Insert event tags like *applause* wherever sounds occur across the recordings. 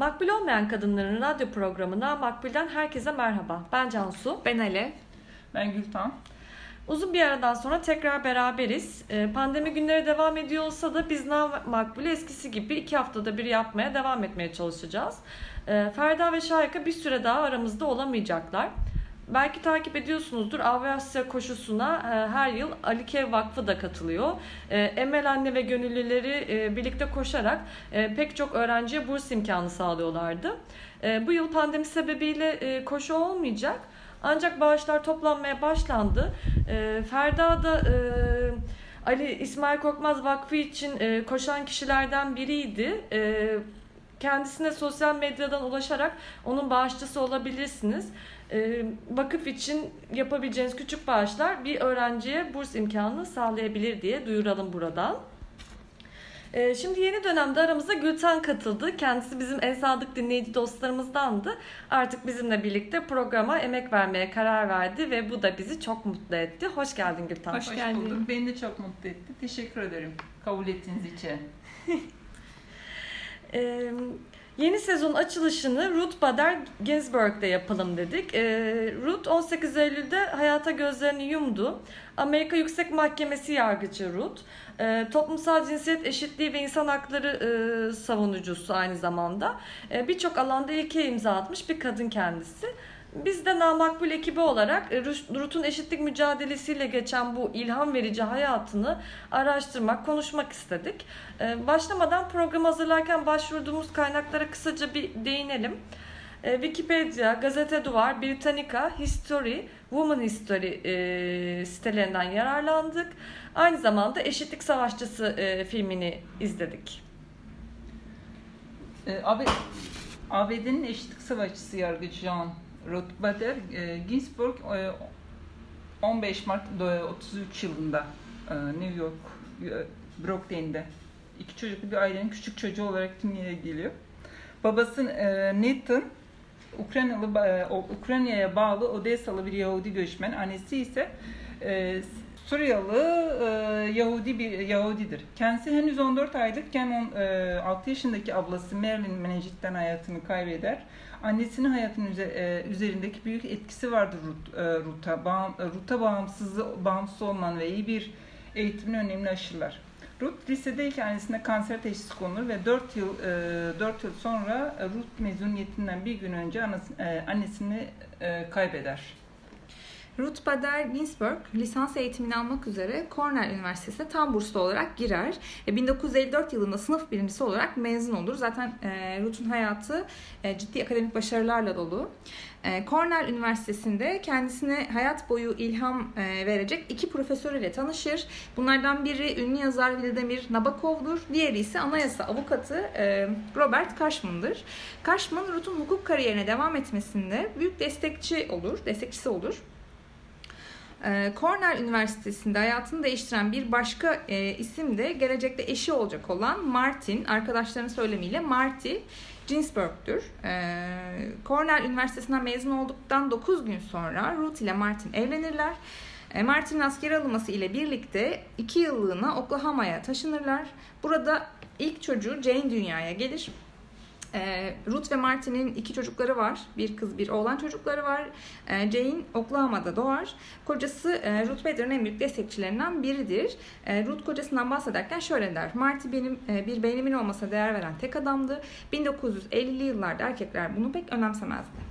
Makbul Olmayan Kadınların radyo programına Makbul'den herkese merhaba. Ben Cansu. Ben Ali. Ben Gültan. Uzun bir aradan sonra tekrar beraberiz. Ee, pandemi günleri devam ediyor olsa da biz Makbul'ü eskisi gibi iki haftada bir yapmaya devam etmeye çalışacağız. Ee, Ferda ve Şahika bir süre daha aramızda olamayacaklar. Belki takip ediyorsunuzdur Avrasya koşusuna e, her yıl Alikev Vakfı da katılıyor. E, Emel Anne ve gönüllüleri e, birlikte koşarak pek çok öğrenciye burs imkanı sağlıyorlardı. Bu yıl pandemi sebebiyle koşu olmayacak. Ancak bağışlar toplanmaya başlandı. Ferda da Ali İsmail Korkmaz Vakfı için koşan kişilerden biriydi. Kendisine sosyal medyadan ulaşarak onun bağışçısı olabilirsiniz. Ee, vakıf için yapabileceğiniz küçük bağışlar bir öğrenciye burs imkanı sağlayabilir diye duyuralım buradan. Ee, şimdi yeni dönemde aramıza Gülten katıldı. Kendisi bizim en sadık dinleyici dostlarımızdandı. Artık bizimle birlikte programa emek vermeye karar verdi ve bu da bizi çok mutlu etti. Hoş geldin Gülten. Hoş, Hoş geldin. bulduk. Beni de çok mutlu etti. Teşekkür ederim kabul ettiğiniz için. ee, Yeni sezon açılışını Ruth Bader Ginsburg'da yapalım dedik. E, Ruth 18 Eylül'de hayata gözlerini yumdu. Amerika Yüksek Mahkemesi yargıcı Ruth. E, toplumsal cinsiyet eşitliği ve insan hakları e, savunucusu aynı zamanda. E, Birçok alanda ilke imza atmış bir kadın kendisi. Biz de Namakbul ekibi olarak e, Rut'un eşitlik mücadelesiyle geçen bu ilham verici hayatını araştırmak, konuşmak istedik. E, başlamadan program hazırlarken başvurduğumuz kaynaklara kısaca bir değinelim. E, Wikipedia, Gazete Duvar, Britannica, History, Woman History sitelerinden yararlandık. Aynı zamanda Eşitlik Savaşçısı filmini izledik. ABD'nin Eşitlik Savaşçısı yargıcı John Ruth Bader e, Ginsburg 15 e, Mart 33 yılında e, New York Brooklyn'de iki çocuklu bir ailenin küçük çocuğu olarak dünyaya geliyor. Babası Nathan Ukraynalı Ukrayna'ya bağlı Odessalı bir Yahudi göçmen. Annesi ise Suriyeli Yahudi bir Yahudidir. Kendisi henüz 14 aylıkken 6 yaşındaki ablası Marilyn menenjitten hayatını kaybeder. Annesinin hayatının e, üzerindeki büyük etkisi vardır e, Ruta. E, Ruta bağımsız, bağımsız olman ve iyi bir eğitimin önemli aşılar. Ruth lisedeyken annesine kanser teşhisi konulur ve 4 yıl 4 yıl sonra Ruth mezuniyetinden bir gün önce annesini kaybeder. Ruth Bader Ginsburg lisans eğitimini almak üzere Cornell Üniversitesi'ne tam burslu olarak girer. 1954 yılında sınıf birincisi olarak mezun olur. Zaten e, Ruth'un hayatı e, ciddi akademik başarılarla dolu. E, Cornell Üniversitesi'nde kendisine hayat boyu ilham e, verecek iki profesör ile tanışır. Bunlardan biri ünlü yazar Vladimir Nabokov'dur. Diğeri ise anayasa avukatı e, Robert Cashman'dır. Cashman, Ruth'un hukuk kariyerine devam etmesinde büyük destekçi olur, destekçisi olur. Ee, Cornell Üniversitesi'nde hayatını değiştiren bir başka e, isim de gelecekte eşi olacak olan Martin, arkadaşlarının söylemiyle Marty Ginsburg'dur. E, Cornell Üniversitesi'nden mezun olduktan 9 gün sonra Ruth ile Martin evlenirler. E, Martin'in askeri alınması ile birlikte 2 yıllığına Oklahoma'ya taşınırlar. Burada ilk çocuğu Jane dünyaya gelir. E, Ruth ve Martin'in iki çocukları var. Bir kız bir oğlan çocukları var. E, Jane Oklahoma'da doğar. Kocası e, Ruth Bader'ın en büyük destekçilerinden biridir. E, Ruth kocasından bahsederken şöyle der. Marty benim e, bir beynimin olmasına değer veren tek adamdı. 1950'li yıllarda erkekler bunu pek önemsemezdi.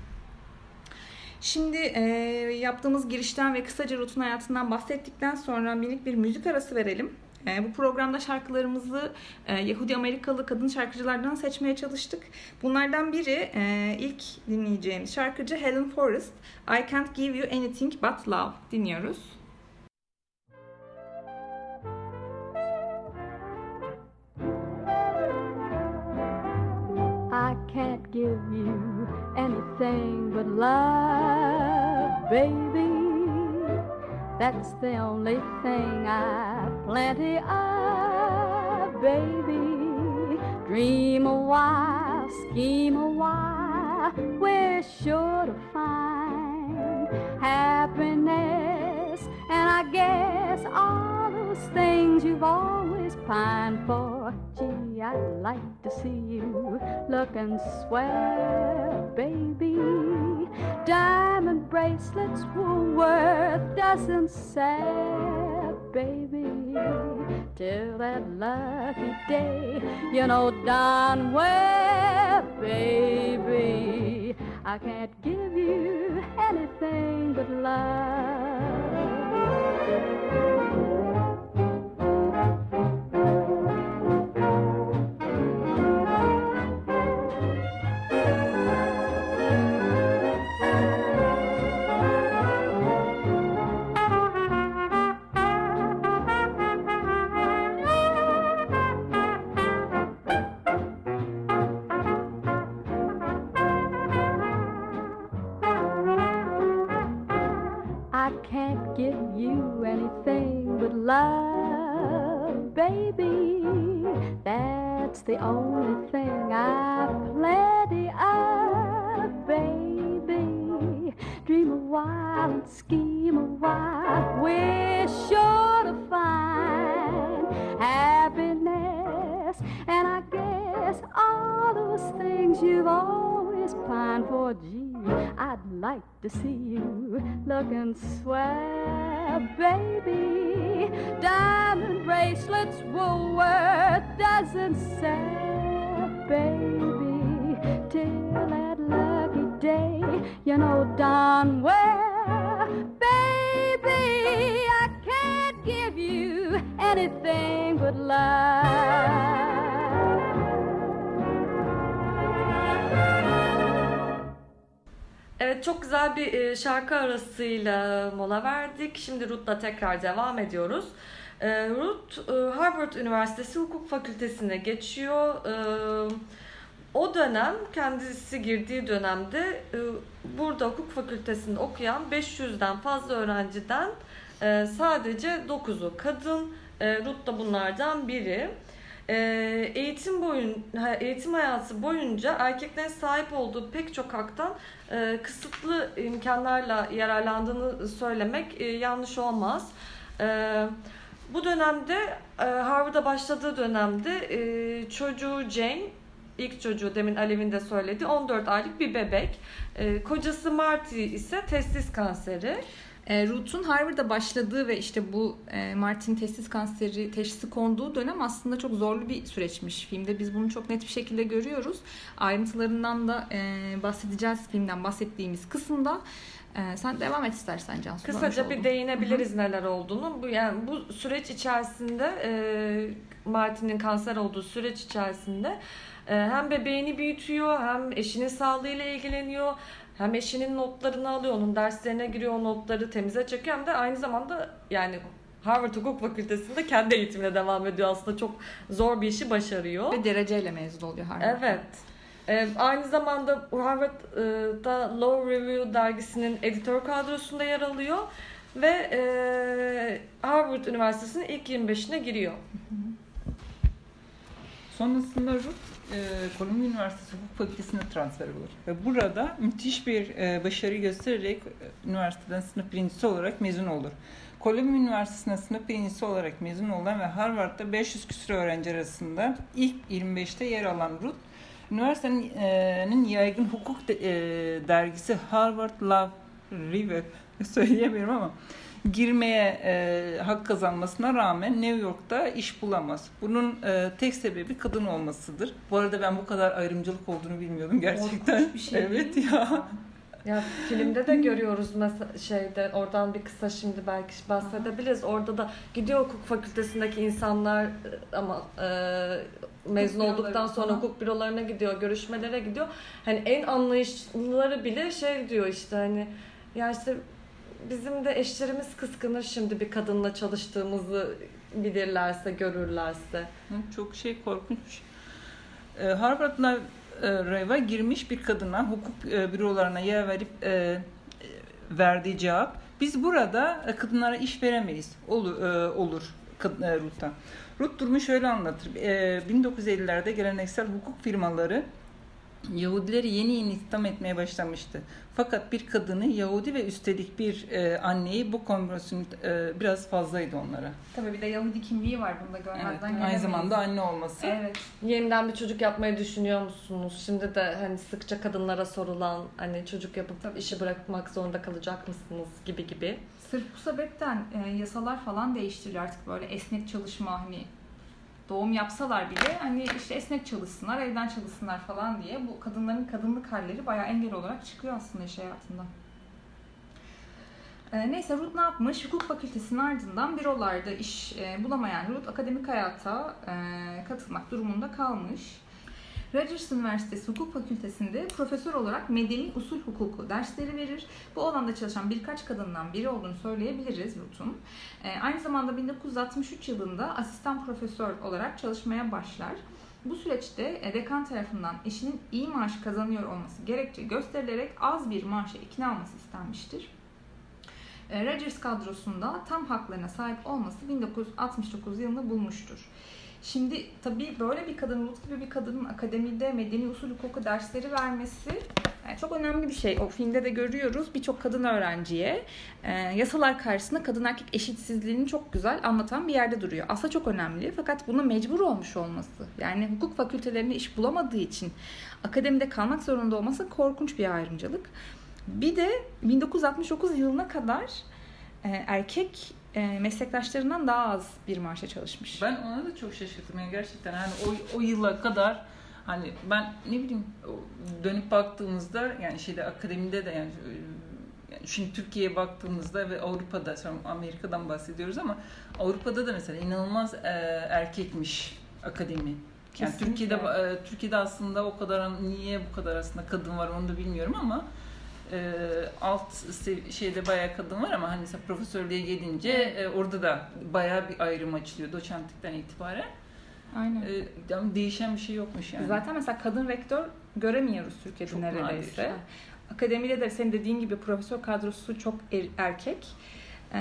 Şimdi e, yaptığımız girişten ve kısaca Ruth'un hayatından bahsettikten sonra minik bir müzik arası verelim. E, bu programda şarkılarımızı e, Yahudi Amerikalı kadın şarkıcılardan seçmeye çalıştık. Bunlardan biri e, ilk dinleyeceğimiz şarkıcı Helen Forrest. I Can't Give You Anything But Love dinliyoruz. I can't give you anything but love, baby. That's the only thing I've plenty of, baby. Dream a while, scheme a while, we're sure to find happiness. And I guess all those things you've always pined for. Gee, I'd like to see you looking swell, baby. Diamond bracelets were worth dozens sad, baby. Till that lucky day, you know darn well, baby. I can't give you anything but love. Love, baby. That's the only thing I've plenty of, baby. Dream a while and scheme a while. We're sure to find happiness. And I guess all those things you've always pined for, gee, I'd like to see you looking swell, baby. Diamond bracelets will worth dozens sell, baby. Till that lucky day, you know darn well, baby, I can't give you anything but love. Çok güzel bir e, şarkı arasıyla mola verdik. Şimdi Ruth'la tekrar devam ediyoruz. E, Ruth e, Harvard Üniversitesi Hukuk Fakültesine geçiyor. O dönem kendisi girdiği dönemde burada hukuk fakültesinde okuyan 500'den fazla öğrenciden sadece 9'u kadın. Ruth da bunlardan biri. Ee, eğitim boyun eğitim hayatı boyunca erkeklerin sahip olduğu pek çok haktan e, kısıtlı imkanlarla yararlandığını söylemek e, yanlış olmaz. E, bu dönemde Harvard'a başladığı dönemde çocuğu Jane ilk çocuğu demin Alev'in de söyledi 14 aylık bir bebek. kocası Marty ise testis kanseri. E, Ruth'un Harvard'da başladığı ve işte bu e, Martin testis kanseri teşhisi konduğu dönem aslında çok zorlu bir süreçmiş. Filmde biz bunu çok net bir şekilde görüyoruz. Ayrıntılarından da e, bahsedeceğiz filmden bahsettiğimiz kısımda. Ee, sen devam et istersen Cansu. Kısaca bir değinebiliriz Hı-hı. neler olduğunu. Bu yani bu süreç içerisinde e, Martin'in kanser olduğu süreç içerisinde e, hem bebeğini büyütüyor hem eşinin sağlığıyla ilgileniyor hem eşinin notlarını alıyor, onun derslerine giriyor, o notları temize çekiyor hem de aynı zamanda yani Harvard Hukuk Fakültesi'nde kendi eğitimine devam ediyor aslında çok zor bir işi başarıyor. Ve dereceyle mezun oluyor Harvard. Evet. Ee, aynı zamanda Harvard'da Law Review dergisinin editör kadrosunda yer alıyor ve e, Harvard Üniversitesi'nin ilk 25'ine giriyor. Sonrasında Ruth e, Columbia Üniversitesi Hukuk Fakültesi'ne transfer olur. Ve burada müthiş bir e, başarı göstererek e, üniversiteden sınıf birincisi olarak mezun olur. Columbia Üniversitesi'ne sınıf birincisi olarak mezun olan ve Harvard'da 500 küsur öğrenci arasında ilk 25'te yer alan Ruth, üniversitenin yaygın hukuk de, e, dergisi Harvard Law Review *laughs* söyleyemiyorum ama girmeye e, hak kazanmasına rağmen New York'ta iş bulamaz. Bunun e, tek sebebi kadın olmasıdır. Bu arada ben bu kadar ayrımcılık olduğunu bilmiyordum gerçekten. bir şey evet ya. Ya filmde de görüyoruz mesela şeyde oradan bir kısa şimdi belki bahsedebiliriz. Orada da gidiyor hukuk fakültesindeki insanlar e, ama e, mezun hukuk olduktan sonra falan. hukuk bürolarına gidiyor, görüşmelere gidiyor. Hani en anlayışlıları bile şey diyor işte hani ya işte bizim de eşlerimiz kıskanır şimdi bir kadınla çalıştığımızı bilirlerse, görürlerse. Çok şey korkunç. Ee, Harvard'la e, Reva girmiş bir kadına hukuk e, bürolarına yer verip e, verdiği cevap biz burada kadınlara iş veremeyiz. Olur, olur Ruth'ta. Ruth durumu şöyle anlatır. 1950'lerde geleneksel hukuk firmaları Yahudileri yeni yeni istihdam etmeye başlamıştı. Fakat bir kadını Yahudi ve üstelik bir e, anneyi bu kombinasyon e, biraz fazlaydı onlara. Tabii bir de Yahudi kimliği var bunda Evet, görmezden aynı gelemeyiz. zamanda anne olması. Evet. Yeniden bir çocuk yapmayı düşünüyor musunuz? Şimdi de hani sıkça kadınlara sorulan hani çocuk yapıp Tabii. işi bırakmak zorunda kalacak mısınız gibi gibi. Sırf bu sebepten e, yasalar falan değiştiriliyor artık böyle esnek çalışma hani doğum yapsalar bile hani işte esnek çalışsınlar, evden çalışsınlar falan diye bu kadınların kadınlık halleri bayağı engel olarak çıkıyor aslında iş hayatında. E, neyse Ruth ne yapmış? Hukuk fakültesinin ardından bürolarda iş e, bulamayan Ruth akademik hayata e, katılmak durumunda kalmış. Rogers Üniversitesi Hukuk Fakültesi'nde profesör olarak medeni usul hukuku dersleri verir. Bu alanda çalışan birkaç kadından biri olduğunu söyleyebiliriz Ruth'un. E, aynı zamanda 1963 yılında asistan profesör olarak çalışmaya başlar. Bu süreçte e, dekan tarafından eşinin iyi maaş kazanıyor olması gerekçe gösterilerek az bir maaşa ikna olması istenmiştir. E, Rogers kadrosunda tam haklarına sahip olması 1969 yılında bulmuştur. Şimdi tabii böyle bir kadın, Ruth gibi bir kadının akademide medeni usul hukuku dersleri vermesi yani çok önemli bir şey. O filmde de görüyoruz birçok kadın öğrenciye e, yasalar karşısında kadın erkek eşitsizliğini çok güzel anlatan bir yerde duruyor. Aslında çok önemli fakat buna mecbur olmuş olması yani hukuk fakültelerinde iş bulamadığı için akademide kalmak zorunda olması korkunç bir ayrımcılık. Bir de 1969 yılına kadar e, erkek e, meslektaşlarından daha az bir maaşa çalışmış. Ben ona da çok şaşırdım yani gerçekten hani o, o yıla kadar hani ben ne bileyim dönüp baktığımızda yani şeyde akademide de yani, e, şimdi Türkiye'ye baktığımızda ve Avrupa'da sonra Amerika'dan bahsediyoruz ama Avrupa'da da mesela inanılmaz e, erkekmiş akademi. Yani Kesinlikle. Türkiye'de e, Türkiye'de aslında o kadar niye bu kadar aslında kadın var onu da bilmiyorum ama e, alt şeyde bayağı kadın var ama hani mesela profesörlüğe gelince e, orada da bayağı bir ayrım açılıyor doçentlikten itibaren. Aynen. E, yani değişen bir şey yokmuş yani. Zaten mesela kadın rektör göremiyoruz Türkiye'de Çok neredeyse. nadir. Akademide de senin dediğin gibi profesör kadrosu çok er- erkek. Ee,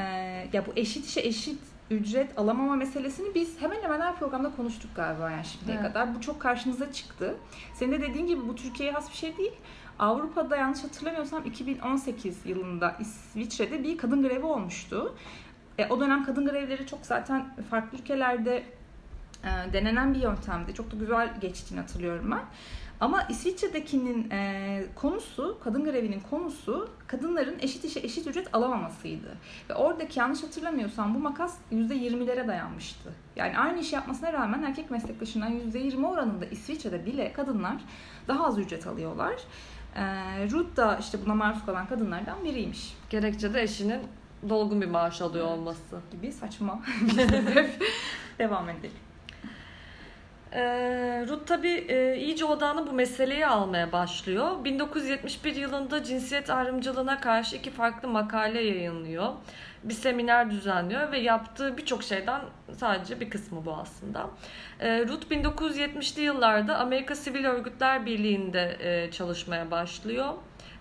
ya bu eşit işe eşit ücret alamama meselesini biz hemen hemen her programda konuştuk galiba yani şimdiye Evet. kadar. Bu çok karşımıza çıktı. Senin de dediğin gibi bu Türkiye'ye has bir şey değil. Avrupa'da yanlış hatırlamıyorsam 2018 yılında İsviçre'de bir kadın grevi olmuştu. E, o dönem kadın grevleri çok zaten farklı ülkelerde e, denenen bir yöntemdi. Çok da güzel geçtiğini hatırlıyorum ben. Ama İsviçre'dekinin e, konusu, kadın grevinin konusu kadınların eşit işe eşit ücret alamamasıydı. Ve oradaki yanlış hatırlamıyorsam bu makas %20'lere dayanmıştı. Yani aynı işi yapmasına rağmen erkek meslektaşından %20 oranında İsviçre'de bile kadınlar daha az ücret alıyorlar. E, Ruth da işte buna maruz kalan kadınlardan biriymiş Gerekçe de eşinin dolgun bir maaş alıyor olması. gibi saçma *laughs* bir sebep. Devam edelim. Ee, Ruth tabii e, iyice odağını bu meseleyi almaya başlıyor. 1971 yılında cinsiyet ayrımcılığına karşı iki farklı makale yayınlıyor. Bir seminer düzenliyor ve yaptığı birçok şeyden sadece bir kısmı bu aslında. Ee, Ruth 1970'li yıllarda Amerika Sivil Örgütler Birliği'nde e, çalışmaya başlıyor.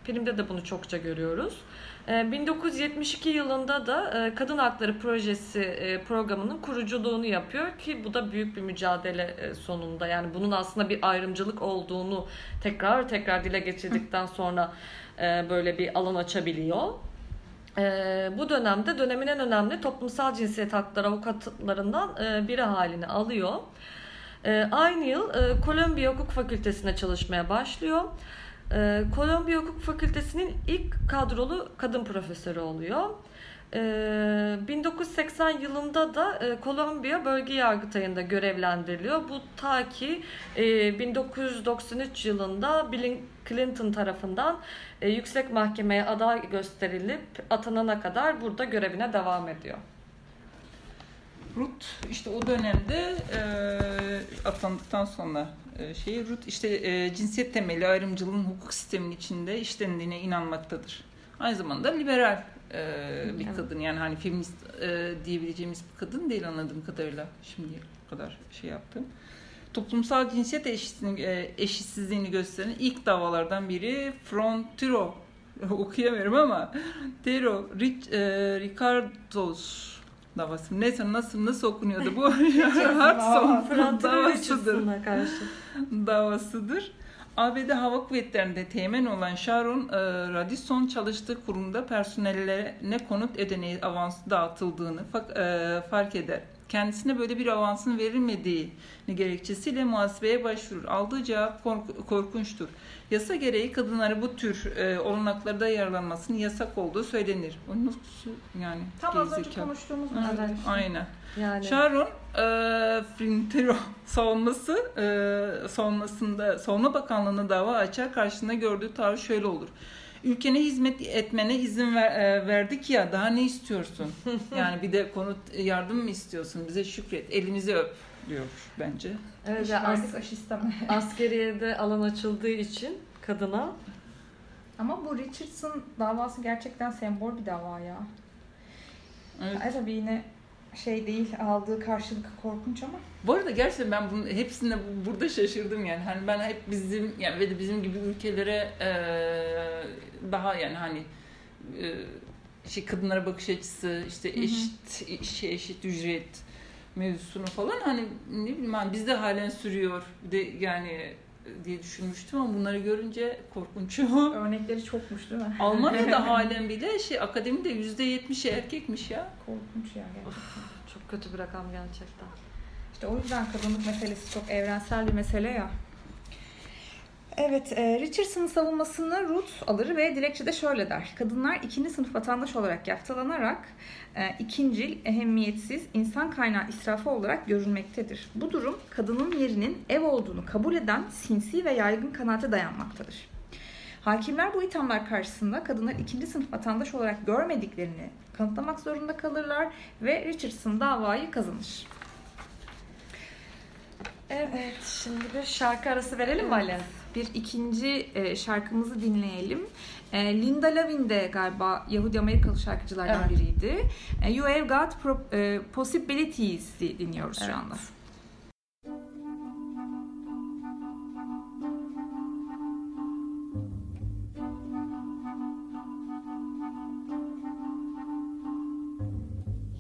Filmde de bunu çokça görüyoruz. Ee, 1972 yılında da e, Kadın Hakları Projesi e, programının kuruculuğunu yapıyor ki bu da büyük bir mücadele e, sonunda. Yani bunun aslında bir ayrımcılık olduğunu tekrar tekrar dile getirdikten sonra böyle bir alan açabiliyor. Bu dönemde dönemin en önemli toplumsal cinsiyet hakları avukatlarından biri halini alıyor. Aynı yıl e, Columbia Hukuk Fakültesi'ne çalışmaya başlıyor. Ee, Columbia Hukuk Fakültesi'nin ilk kadrolu kadın profesörü oluyor. Ee, 1980 yılında da e, Columbia Bölge Yargıtayı'nda görevlendiriliyor. Bu ta ki e, 1993 yılında Bill Clinton tarafından e, yüksek mahkemeye aday gösterilip atanana kadar burada görevine devam ediyor. Ruth işte o dönemde e, atandıktan sonra e, şey Ruth işte e, cinsiyet temelli ayrımcılığın hukuk sisteminin içinde işlendiğine inanmaktadır. Aynı zamanda liberal e, bir Evet. kadın yani hani feminist e, diyebileceğimiz bir kadın değil anladığım kadarıyla şimdiye kadar şey yaptım. Toplumsal cinsiyet eşitsizliğini, e, eşitsizliğini gösteren ilk davalardan biri Frontiro *laughs* okuyamıyorum ama Tero Rich, e, Ricardos davası. Neyse nasıl nasıl okunuyordu bu? *laughs* *laughs* Frontiro davasıdır. Karşı. davasıdır. ABD Hava Kuvvetleri'nde teğmen olan Sharon e, Radisson çalıştığı kurumda personellerine konut ödeneği avansı dağıtıldığını e, fark eder. Kendisine böyle bir avansın verilmediği gerekçesiyle muhasebeye başvurur. Aldığı cevap kork- korkunçtur. Yasa gereği kadınlara bu tür e, olanaklarda yararlanmasının yasak olduğu söylenir. O nasıl yani? Tam az önce konuştuğumuz Evet. Aynen. Yani Sharon e, Frintero *laughs* savunması e, savunmasında savunma bakanlığına dava açar karşısında gördüğü tavır şöyle olur. Ülkene hizmet etmene izin ver, e, verdik ya daha ne istiyorsun? *laughs* yani bir de konut yardım mı istiyorsun? Bize şükret, elimizi öp diyor bence. evet, ya as- *laughs* askeriyede alan açıldığı için kadına Ama bu Richardson davası gerçekten sembol bir dava ya. Evet. Tabii yine şey değil aldığı karşılık korkunç ama. Bu arada gerçekten ben bunun hepsinde bu- burada şaşırdım yani. Hani ben hep bizim yani ve de bizim gibi ülkelere e, daha yani hani e, şey kadınlara bakış açısı işte eşit işe eşit ücret mevzusunu falan hani ne bileyim hani bizde halen sürüyor bir de yani diye düşünmüştüm ama bunları görünce korkunç. *laughs* Örnekleri çokmuş değil mi? Almanya'da halen bile şey akademide yüzde yetmişi erkekmiş ya. korkunç ya gerçekten. çok kötü bir rakam gerçekten. İşte o yüzden kadınlık meselesi çok evrensel bir mesele ya. Evet, e, Richardson'ın savunmasını Ruth alır ve dilekçede şöyle der. Kadınlar ikinci sınıf vatandaş olarak yaftalanarak e, ikincil, ehemmiyetsiz insan kaynağı israfı olarak görülmektedir. Bu durum kadının yerinin ev olduğunu kabul eden sinsi ve yaygın kanaate dayanmaktadır. Hakimler bu ithamlar karşısında kadınlar ikinci sınıf vatandaş olarak görmediklerini kanıtlamak zorunda kalırlar ve Richardson davayı kazanır. Evet, şimdi bir şarkı arası verelim mi Ali? Bir ikinci e, şarkımızı dinleyelim. E, Linda Lavin de galiba Yahudi Amerikalı şarkıcılardan Evet. biriydi. E, you Have Got Pro- e, Possibilities'i dinliyoruz Evet. şu anda.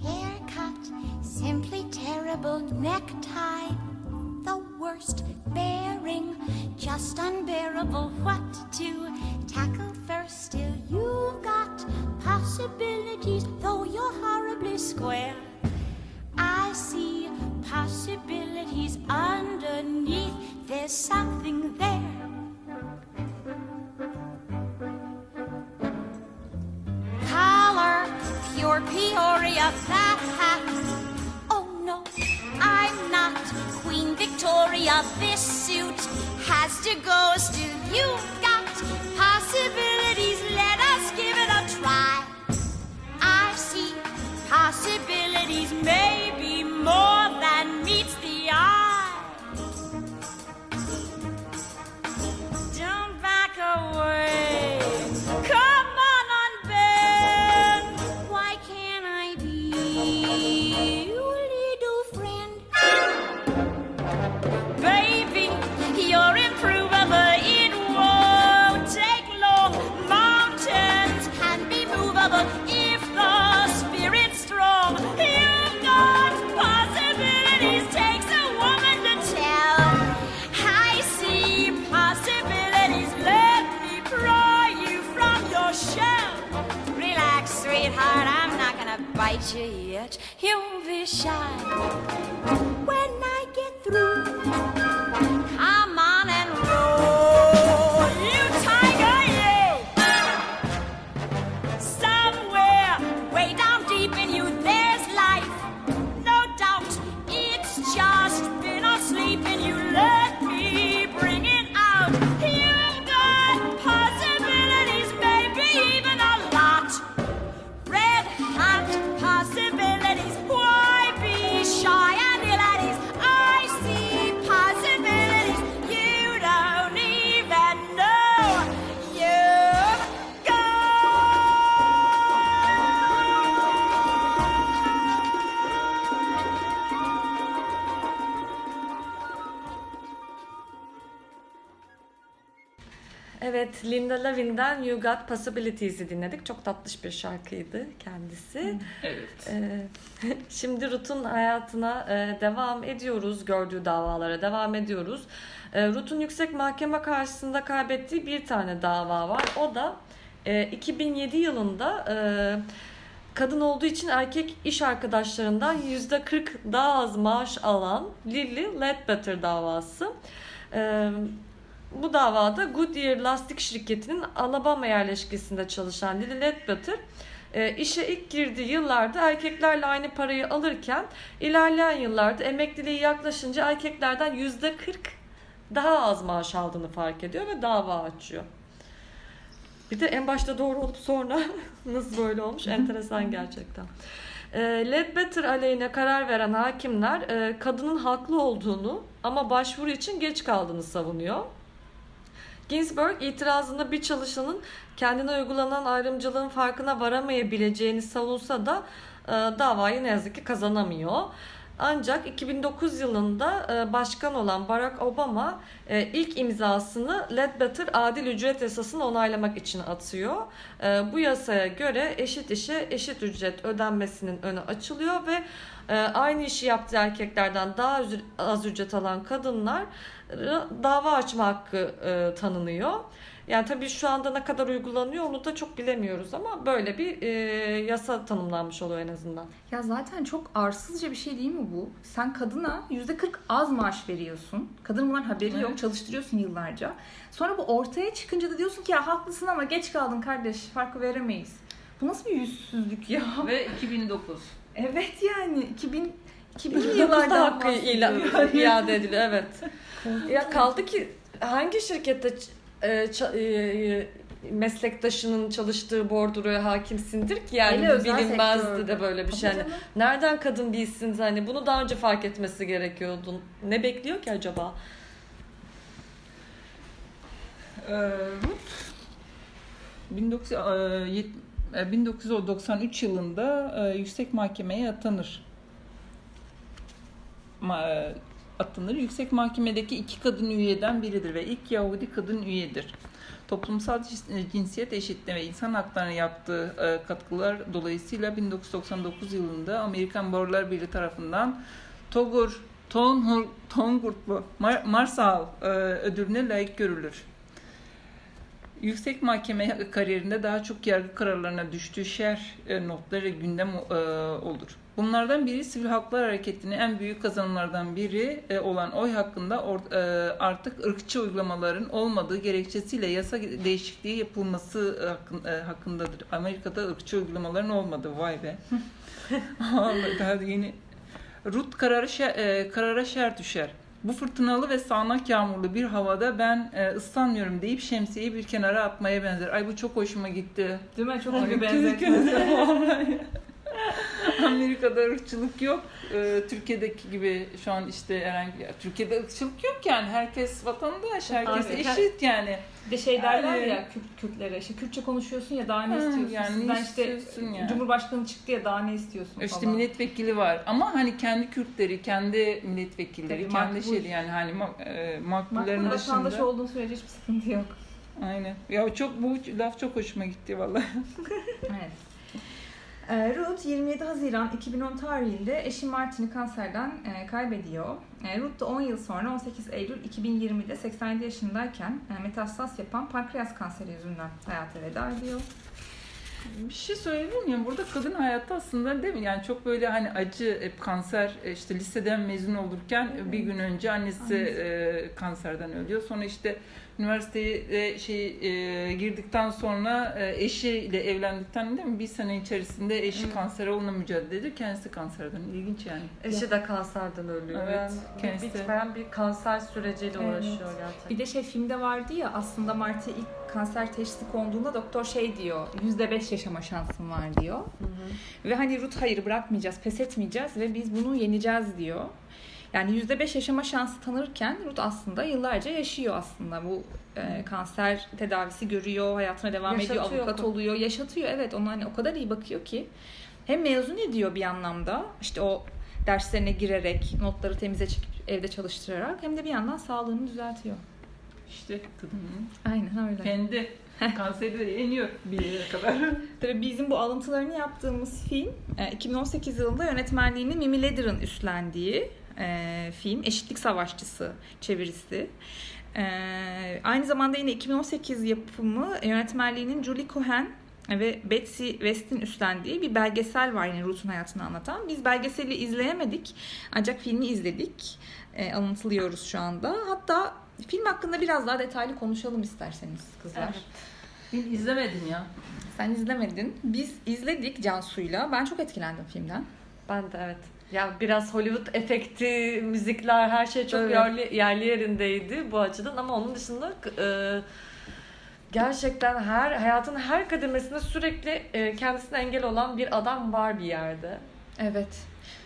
Haircut, simply terrible necktie, worst bearing, just unbearable. What to tackle first? Still, you've got possibilities, though you're horribly square. I see possibilities underneath. There's something there. collar, pure Peoria, that hat. Oh no, I'm not Queen Victoria. This suit has to go. Still, you've Evet, Linda Levin'den You Got Possibilities'i dinledik. Çok tatlış bir şarkıydı kendisi. Evet. Ee, *laughs* Şimdi Ruth'un hayatına e, devam ediyoruz. Gördüğü davalara devam ediyoruz. E, Ruth'un yüksek mahkeme karşısında kaybettiği bir tane dava var. O da e, 2007 yılında e, kadın olduğu için erkek iş arkadaşlarından %40 daha az maaş alan Lily Ledbetter davası. E, bu davada Goodyear lastik şirketinin Alabama yerleşkesinde çalışan Lily Ledbetter e, işe ilk girdiği yıllarda erkeklerle aynı parayı alırken ilerleyen yıllarda emekliliği yaklaşınca erkeklerden yüzde 40 daha az maaş aldığını fark ediyor ve dava açıyor. Bir de en başta doğru olup sonra *laughs* nasıl böyle olmuş enteresan gerçekten. E, Ledbetter aleyhine karar veren hakimler e, kadının haklı olduğunu ama başvuru için geç kaldığını savunuyor. Ginsburg itirazında bir çalışanın kendine uygulanan ayrımcılığın farkına varamayabileceğini savunsa da e, davayı ne yazık ki kazanamıyor. Ancak 2009 yılında e, başkan olan Barack Obama e, ilk imzasını Ledbetter adil ücret yasasını onaylamak için atıyor. Bu yasaya göre eşit işe eşit ücret ödenmesinin önü açılıyor ve aynı işi yaptığı erkeklerden daha az ücret alan kadınlar dava açma hakkı e, tanınıyor. Yani tabii şu anda ne kadar uygulanıyor onu da çok bilemiyoruz ama böyle bir e, yasa tanımlanmış oluyor en azından. Ya zaten çok arsızca bir şey değil mi bu? Sen kadına %40 az maaş veriyorsun. Kadın bundan haberi yok. Evet. Çalıştırıyorsun yıllarca. Sonra bu ortaya çıkınca da diyorsun ki ya haklısın ama geç kaldın kardeş. Farkı veremeyiz. Bu nasıl bir yüzsüzlük ya? Ve 2009. Evet yani 2000 2000 2009'da yıllardan hakkı ila- *laughs* iade ediliyor evet. ya kaldı ki hangi şirkette ç- e, ça- e, meslektaşının çalıştığı bordroya hakimsindir ki yani Hele bu bilinmezdi sektörde. de böyle bir Tabii şey. Yani nereden kadın bilsin hani bunu daha önce fark etmesi gerekiyordu. Ne bekliyor ki acaba? Ee, Ruth 19, e, yet- e, 1993 yılında e, yüksek mahkemeye atanır. E, atanır. Yüksek mahkemedeki iki kadın üyeden biridir ve ilk Yahudi kadın üyedir. Toplumsal cins- e, cinsiyet eşitliği ve insan haklarına yaptığı e, katkılar dolayısıyla 1999 yılında Amerikan Barolar Birliği tarafından Togur Tonhur Tongurt mu? Mar- Marsal e, ödülüne layık görülür. Yüksek Mahkeme kariyerinde daha çok yargı kararlarına düştüğü şer e, notları gündem e, olur. Bunlardan biri sivil haklar hareketinin en büyük kazanımlardan biri e, olan oy hakkında artık ırkçı uygulamaların olmadığı gerekçesiyle yasa değişikliği yapılması hakkın- hakkındadır. Amerika'da ırkçı uygulamaların olmadı. Vay be. *laughs* Vallahi daha yeni. Rut kararı şer- karara şer düşer. Bu fırtınalı ve sağanak yağmurlu bir havada ben e, ıslanmıyorum deyip şemsiyeyi bir kenara atmaya benzer. Ay bu çok hoşuma gitti. Değil mi? Çok *laughs* iyi bir kesinlikle benzetme. *laughs* vallahi. *laughs* Amerika'da ırkçılık yok. Ee, Türkiye'deki gibi şu an işte herhangi ya, Türkiye'de ırkçılık yok yani. Herkes vatandaş, herkes Abi, eşit yani. Bir de şey derler Yani- ya Kürt, Kürtlere işte Kürtçe konuşuyorsun ya daha ne Ha, istiyorsun? yani ne Sizden işte istiyorsun ya? Cumhurbaşkanı çıktı ya daha ne istiyorsun İşte falan. milletvekili var ama hani kendi Kürtleri, kendi milletvekilleri, Tabii, kendi makbul. şeyi yani hani e, makbullerin Makbul dışında. vatandaş olduğun sürece hiçbir sıkıntı yok. Aynen. Ya çok bu laf çok hoşuma gitti vallahi. *laughs* Evet. Ee, Ruth 27 Haziran 2010 tarihinde eşi Martin'i kanserden e, kaybediyor. E, Ruth da 10 yıl sonra 18 Eylül 2020'de 87 yaşındayken e, metastaz yapan pankreas kanseri yüzünden hayata veda ediyor. Bir şey söyleyeyim ya burada kadın hayatı aslında değil mi? Yani çok böyle hani acı hep kanser e, işte liseden mezun olurken bir gün önce annesi e, kanserden ölüyor. Sonra işte üniversiteye şey e, girdikten sonra e, eşiyle evlendikten değil mi? Bir sene içerisinde eşi kanser olma mücadele ediyor. Kendisi kanserden. İlginç yani. Eşi de kanserden ölüyor. Evet, kendisi. bitmeyen bir kanser süreciyle Evet. uğraşıyor gerçekten. Bir de şey filmde vardı ya aslında Mart'e ilk kanser teşhisi konduğunda doktor şey diyor %5 yaşama şansın var diyor. Hı hı. Ve hani Ruth hayır bırakmayacağız, pes etmeyeceğiz ve biz bunu yeneceğiz diyor. Yani %5 yaşama şansı tanırken Ruth aslında yıllarca yaşıyor aslında. Bu e, kanser tedavisi görüyor, hayatına devam ediyor, Yaşatıyor avukat bu. oluyor, yaşatıyor. Evet ona hani o kadar iyi bakıyor ki. Hem mezun ediyor bir anlamda. işte o derslerine girerek, notları temize çekip evde çalıştırarak hem de bir yandan sağlığını düzeltiyor. işte kadının Aynen öyle. kendi kanseri de yeniyor bir yere kadar. *laughs* Tabii bizim bu alıntılarını yaptığımız film e, 2018 yılında yönetmenliğini Mimi Leder'ın üstlendiği e, film Eşitlik Savaşçısı çevirisi. E, aynı zamanda yine 2018 yapımı yönetmenliğinin Julie Cohen ve Betsy West'in üstlendiği bir belgesel var yine Ruth'un hayatını anlatan. Biz belgeseli izleyemedik ancak filmi izledik. E, alıntılıyoruz şu anda. Hatta film hakkında biraz daha detaylı konuşalım isterseniz kızlar. Evet. Ben izlemedim ya. Sen izlemedin. Biz izledik Cansu'yla. Ben çok etkilendim filmden. Ben de evet. Ya biraz Hollywood efekti, müzikler her şey çok Evet. yerli, yerli yerindeydi bu açıdan ama onun dışında e, gerçekten her hayatın her kademesinde sürekli e, kendisine engel olan bir adam var bir yerde. Evet.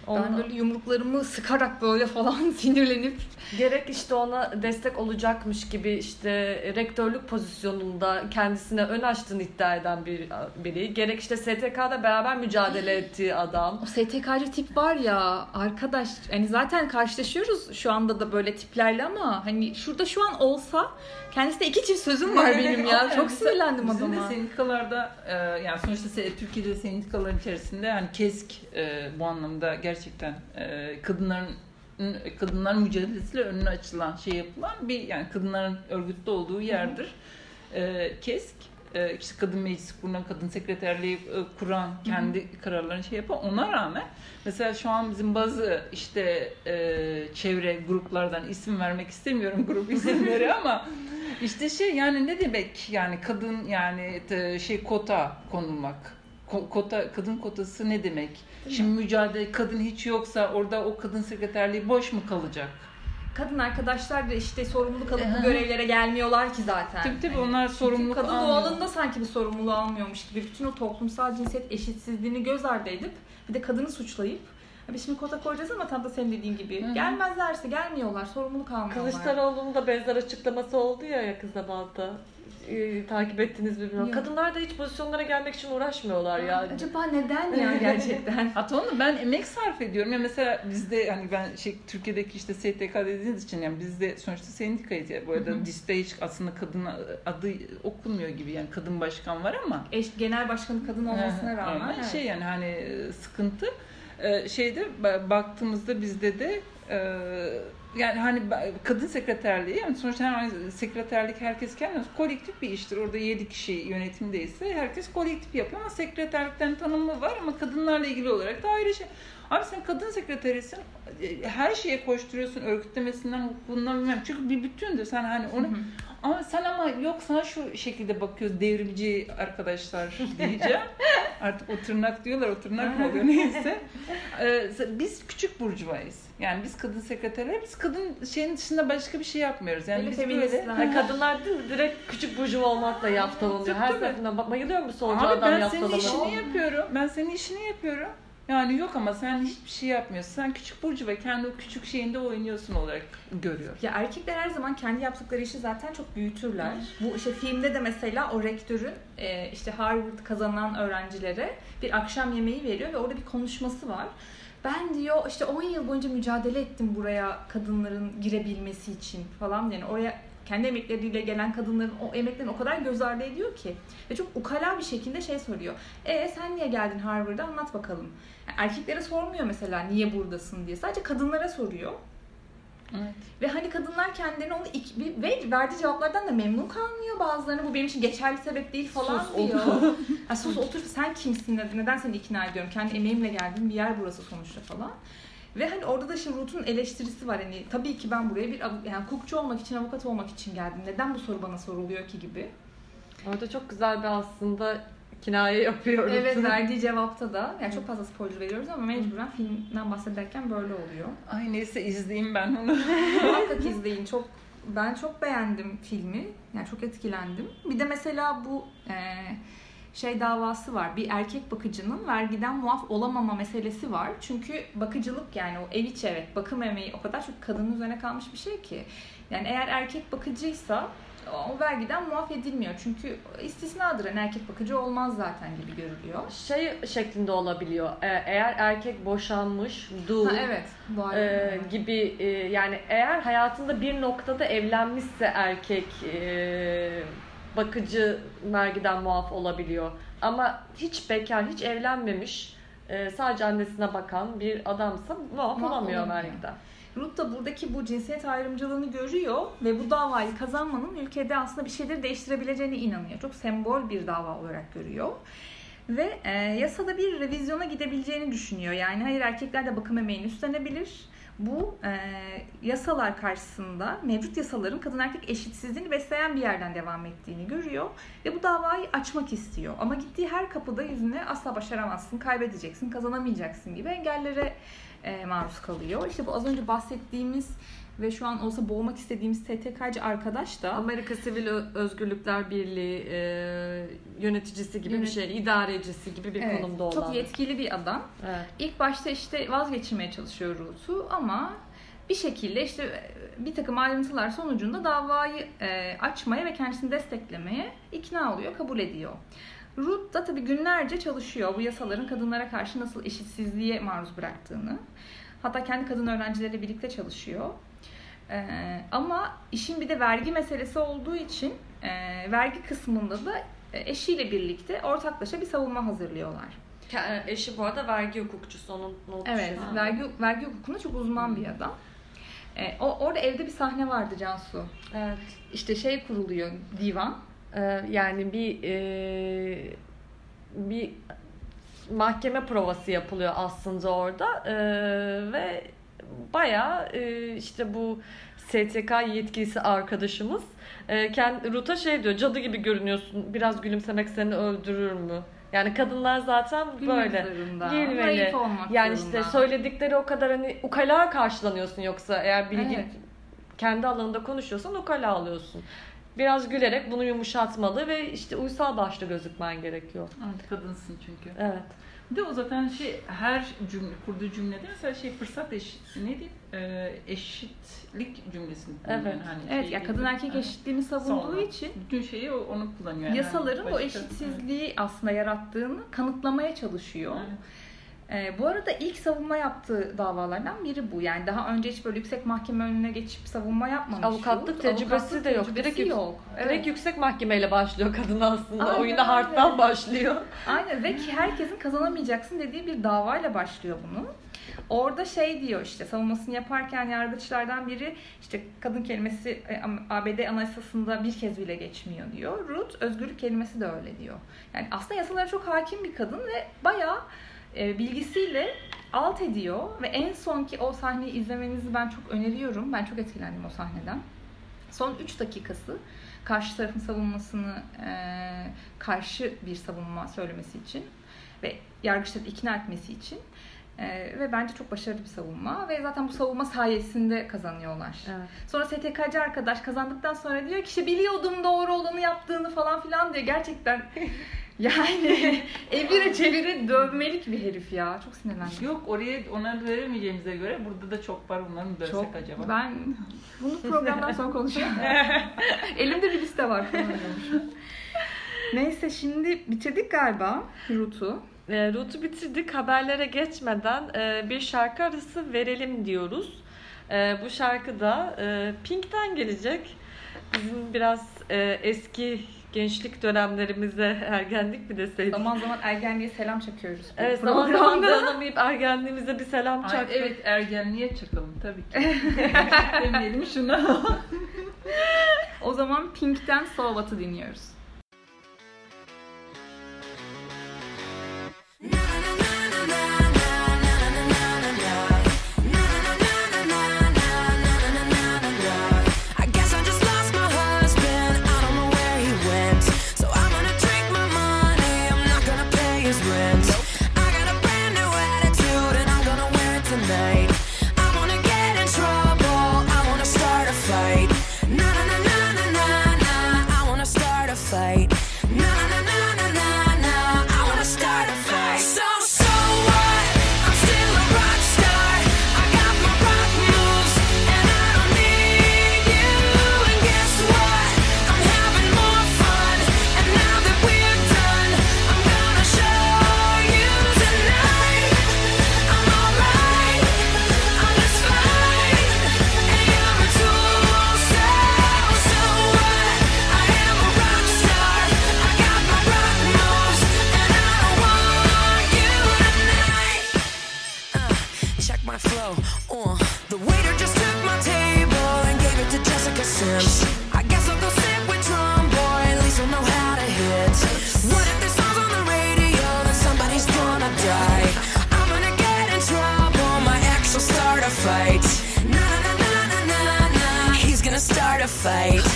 Ben Onu- böyle yumruklarımı sıkarak böyle falan *laughs* sinirlenip Gerek işte ona destek olacakmış gibi işte rektörlük pozisyonunda kendisine ön açtığını iddia eden bir biri. Gerek işte STK'da beraber mücadele ettiği adam. o STK'cı tip var ya arkadaş hani zaten karşılaşıyoruz şu anda da böyle tiplerle ama hani şurada şu an olsa kendisine iki çift sözüm var *laughs* benim ya. Çok Bizim- sinirlendim Bizim de adama. sendikalarda e, yani sonuçta Türkiye'de sendikaların içerisinde hani KESK e, bu anlamda gerçekten e, kadınların kadınlar mücadelesiyle önüne açılan şey yapılan bir yani kadınların örgütlü olduğu yerdir. E, KESK e, işte kadın meclisi kuran, kadın sekreterliği e, kuran, kendi kararlarını şey yapan ona rağmen mesela şu an bizim bazı işte e, çevre gruplardan isim vermek istemiyorum grup *laughs* isimleri ama işte şey yani ne demek yani kadın yani te- şey kota konulmak. Ko- Kota kadın kotası ne demek? Şimdi mücadele kadın hiç yoksa orada o kadın sekreterliği boş mu kalacak? Kadın arkadaşlar da işte sorumluluk alıp bu görevlere gelmiyor ki zaten. Tabii tabii Hani onlar sorumluluk kadın almıyor. doğalında sanki bu sorumluluğu almıyormuş gibi bütün o toplumsal cinsiyet eşitsizliğini göz ardı edip bir de kadını suçlayıp "Ya biz şimdi kota koyacağız ama tam da senin dediğin gibi Hı hı. gelmezlerse gelmiyorlar sorumluluk almıyorlar. Kılıçdaroğlu'nun da benzer açıklaması oldu ya yakın zamanda. Ee, takip ettiniz mi bilmiyorum. Yok. Kadınlar da hiç pozisyonlara gelmek için uğraşmıyorlar yani. Acaba neden ya *laughs* gerçekten? Hatta onu ben emek sarf ediyorum. Ya mesela bizde hani ben şey Türkiye'deki işte STK dediğiniz için yani bizde sonuçta sendikayız ya. Bu arada. DİS'te hiç aslında kadın adı okunmuyor gibi yani kadın başkan var ama Eş, genel başkanı kadın olmasına rağmen evet. şey yani hani e, sıkıntı Ee, şeyde ba- baktığımızda bizde de e, yani hani kadın sekreterliği yani sonuçta her sekreterlik herkes kendine kolektif bir iştir. Orada 7 kişi yönetimdeyse herkes kolektif yapıyor ama sekreterlikten tanımı var ama kadınlarla ilgili olarak da ayrı şey. Abi sen kadın sekreterisin. e, Her şeye koşturuyorsun. Örgütlemesinden, hukukundan bilmem. Çünkü bir bütündür. Sen hani onu ama sen ama yok sana şu şekilde bakıyoruz devrimci arkadaşlar diyeceğim. *laughs* Artık o tırnak diyorlar o tırnak mı *laughs* oluyor neyse. Ee, biz küçük burjuvayız. Yani biz kadın sekreterler biz kadın şeyin dışında başka bir şey yapmıyoruz. Yani Böyle biz feministler. böyle kadınlar değil mi? Direkt küçük burjuva olmakla yaftalanıyor. Her seferinde bak bayılıyorum bu solcu Abi adam ben senin işini yapıyorum. Ben senin işini yapıyorum. Yani yok ama sen hiçbir şey yapmıyorsun. Sen küçük burcu ve kendi o küçük şeyinde oynuyorsun olarak görüyor. Ya erkekler her zaman kendi yaptıkları işi zaten çok büyütürler. Bu işte filmde de mesela o rektörün e, işte Harvard kazanan öğrencilere bir akşam yemeği veriyor ve orada bir konuşması var. Ben diyor işte 10 yıl boyunca mücadele ettim buraya kadınların girebilmesi için falan yani oraya kendi emekleriyle gelen kadınların o emeklerini o kadar göz ardı ediyor ki. Ve çok ukala bir şekilde şey soruyor. E sen niye geldin Harvard'a anlat bakalım. Yani erkeklere sormuyor mesela niye buradasın diye. Sadece kadınlara soruyor. Evet. Ve hani kadınlar kendilerini onu ik- bir- ve verdiği cevaplardan da memnun kalmıyor bazılarını. Bu benim için geçerli sebep değil falan Sus, diyor. *laughs* ha, sus otur sen kimsin dedi. Neden seni ikna ediyorum? Kendi emeğimle geldiğim bir yer burası sonuçta falan. Ve hani orada da şimdi Ruth'un eleştirisi var. Hani tabii ki ben buraya bir yani hukukçu olmak için, avukat olmak için geldim. Neden bu soru bana soruluyor ki gibi. Orada çok güzel bir aslında kinaye yapıyoruz. Evet *laughs* verdiği cevapta da yani çok fazla spoiler veriyoruz ama mecburen filmden bahsederken böyle oluyor. Ay neyse izleyeyim ben onu. *laughs* Muhakkak *laughs* izleyin. Çok ben çok beğendim filmi. Yani çok etkilendim. Bir de mesela bu e, şey davası var. Bir erkek bakıcının vergiden muaf olamama meselesi var. Çünkü bakıcılık yani o ev içi evet bakım emeği o kadar çok kadının üzerine kalmış bir şey ki. Yani eğer erkek bakıcıysa o vergiden muaf edilmiyor. Çünkü istisnadır. Yani erkek bakıcı olmaz zaten gibi görülüyor. Şey şeklinde olabiliyor. Ee, Eğer erkek boşanmış, dul Ha, evet. E, gibi e, yani eğer hayatında bir noktada evlenmişse erkek e, bakıcı vergiden muaf olabiliyor. Ama hiç bekar, hiç evlenmemiş, e, sadece annesine bakan bir adamsa muaf Muaf olamıyor olamıyor. vergiden. Ruth da buradaki bu cinsiyet ayrımcılığını görüyor ve bu davayı kazanmanın ülkede aslında bir şeyleri değiştirebileceğine inanıyor. Çok sembol bir dava olarak görüyor. Ve e, yasada bir revizyona gidebileceğini düşünüyor. Yani hayır erkekler de bakım emeğini üstlenebilir. Bu e, yasalar karşısında mevcut yasaların kadın erkek eşitsizliğini besleyen bir yerden devam ettiğini görüyor. Ve bu davayı açmak istiyor. Ama gittiği her kapıda yüzüne asla başaramazsın, kaybedeceksin, kazanamayacaksın gibi engellere e, maruz kalıyor. İşte bu az önce bahsettiğimiz ve şu an olsa boğmak istediğimiz STK'cı arkadaş da Amerika Sivil Özgürlükler Birliği e, yöneticisi gibi bir Yönet- şey, idarecisi gibi bir evet, konumda olan. çok yetkili bir adam. Evet. İlk başta işte vazgeçirmeye çalışıyor Ruth'u ama bir şekilde işte e, bir takım ayrıntılar sonucunda davayı e, açmaya ve kendisini desteklemeye ikna oluyor, kabul ediyor. Ruth da tabii günlerce çalışıyor bu yasaların kadınlara karşı nasıl eşitsizliğe maruz bıraktığını. Hatta kendi kadın öğrencileriyle birlikte çalışıyor. E, ama işin bir de vergi meselesi olduğu için e, vergi kısmında da e, eşiyle birlikte ortaklaşa bir savunma hazırlıyorlar. Ke- Eşi bu arada vergi hukukçusu onun not Evet, düşüyor. vergi vergi hukukunda çok uzman bir adam. E, o orada evde bir sahne vardı Cansu. Evet. İşte şey kuruluyor, divan. Ee, yani bir e, bir mahkeme provası yapılıyor aslında orada Ee, ve bayağı e, işte bu STK yetkilisi arkadaşımız e, kendi Ruta şey diyor cadı gibi görünüyorsun biraz gülümsemek seni öldürür mü? Yani kadınlar zaten böyle. Gülmek Gülmeli. Yani zorunda. işte söyledikleri o kadar hani ukala karşılanıyorsun yoksa eğer bilgi Evet. kendi alanında konuşuyorsan ukala alıyorsun. Biraz gülerek bunu yumuşatmalı ve işte uysal başlı gözükmen gerekiyor. Evet, kadınsın çünkü. Evet. Bir de o zaten şey her cümle kurduğu cümlede mesela şey fırsat eş ne diyeyim e, eşitlik cümlesini kullanıyor. Evet. Hani Evet, şey ya kadın gibi. erkek Evet. eşitliğini savunduğu Sonra. için bütün şeyi o- onu kullanıyor. Yani yasaların bu başka- eşitsizliği aslında yarattığını kanıtlamaya çalışıyor. Evet. Ee, bu arada ilk savunma yaptığı davalardan biri bu. Yani daha önce hiç böyle yüksek mahkeme önüne geçip savunma yapmamış. Avukatlık tecrübesi Avukatlık de yok. tecrübesi Direkt yok. Direkt Evet. yüksek mahkemeyle başlıyor kadın aslında. Aynen Oyuna harpten öyle. başlıyor. Aynen ve ki herkesin kazanamayacaksın dediği bir davayla başlıyor bunu. Orada şey diyor işte savunmasını yaparken yargıçlardan biri işte kadın kelimesi e, ABD anayasasında bir kez bile geçmiyor diyor. Ruth özgürlük kelimesi de öyle diyor. Yani aslında yasalara çok hakim bir kadın ve bayağı e, bilgisiyle alt ediyor ve en son ki o sahneyi izlemenizi ben çok öneriyorum. Ben çok etkilendim o sahneden. Son 3 dakikası karşı tarafın savunmasını e, karşı bir savunma söylemesi için ve yargıçları ikna etmesi için E, ve bence çok başarılı bir savunma ve zaten bu savunma sayesinde kazanıyorlar. Evet. Sonra STK'cı arkadaş kazandıktan sonra diyor ki işte biliyordum doğru olanı yaptığını falan filan diyor. Gerçekten *laughs* yani *laughs* evire çevire dövmelik bir herif ya. Çok sinirlendim. Yok oraya ona veremeyeceğimize göre burada da çok var onları mı dövsek Çok. acaba? Ben bunu programdan sonra konuşacağım. *laughs* Elimde bir liste var. Neyse şimdi bitirdik galiba Ruth'u. E, Ruth'u bitirdik. Haberlere geçmeden e, bir şarkı arası verelim diyoruz. E, bu şarkı da e, Pink'ten gelecek. Bizim biraz e, eski gençlik dönemlerimize ergenlik mi deseydik? Zaman zaman ergenliğe selam çakıyoruz. *laughs* Evet zaman zaman dayanamayıp ergenliğimize bir selam Ay, çaktık. evet ergenliğe çıkalım tabii ki. *laughs* Demeyelim şuna. *laughs* O zaman Pink'ten So What'ı dinliyoruz. I fight.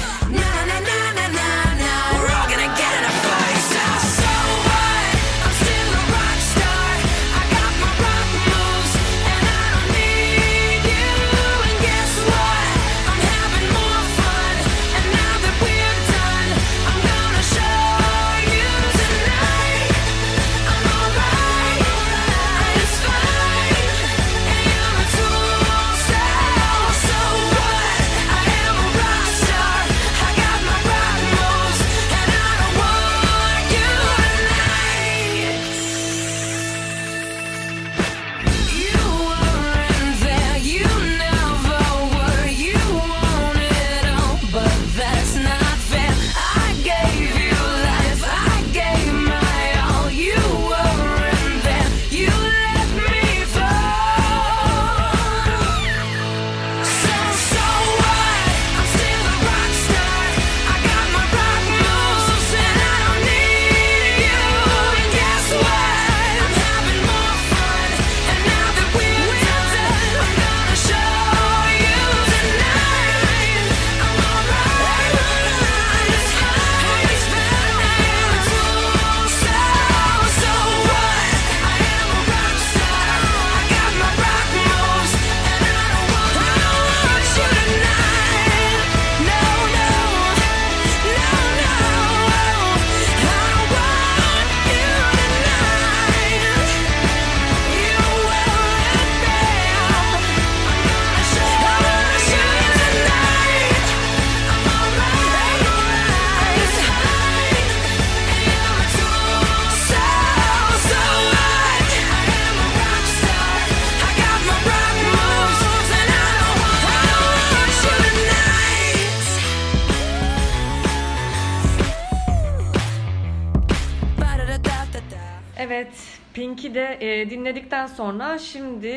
Evet, Pink'i de e, dinledikten sonra şimdi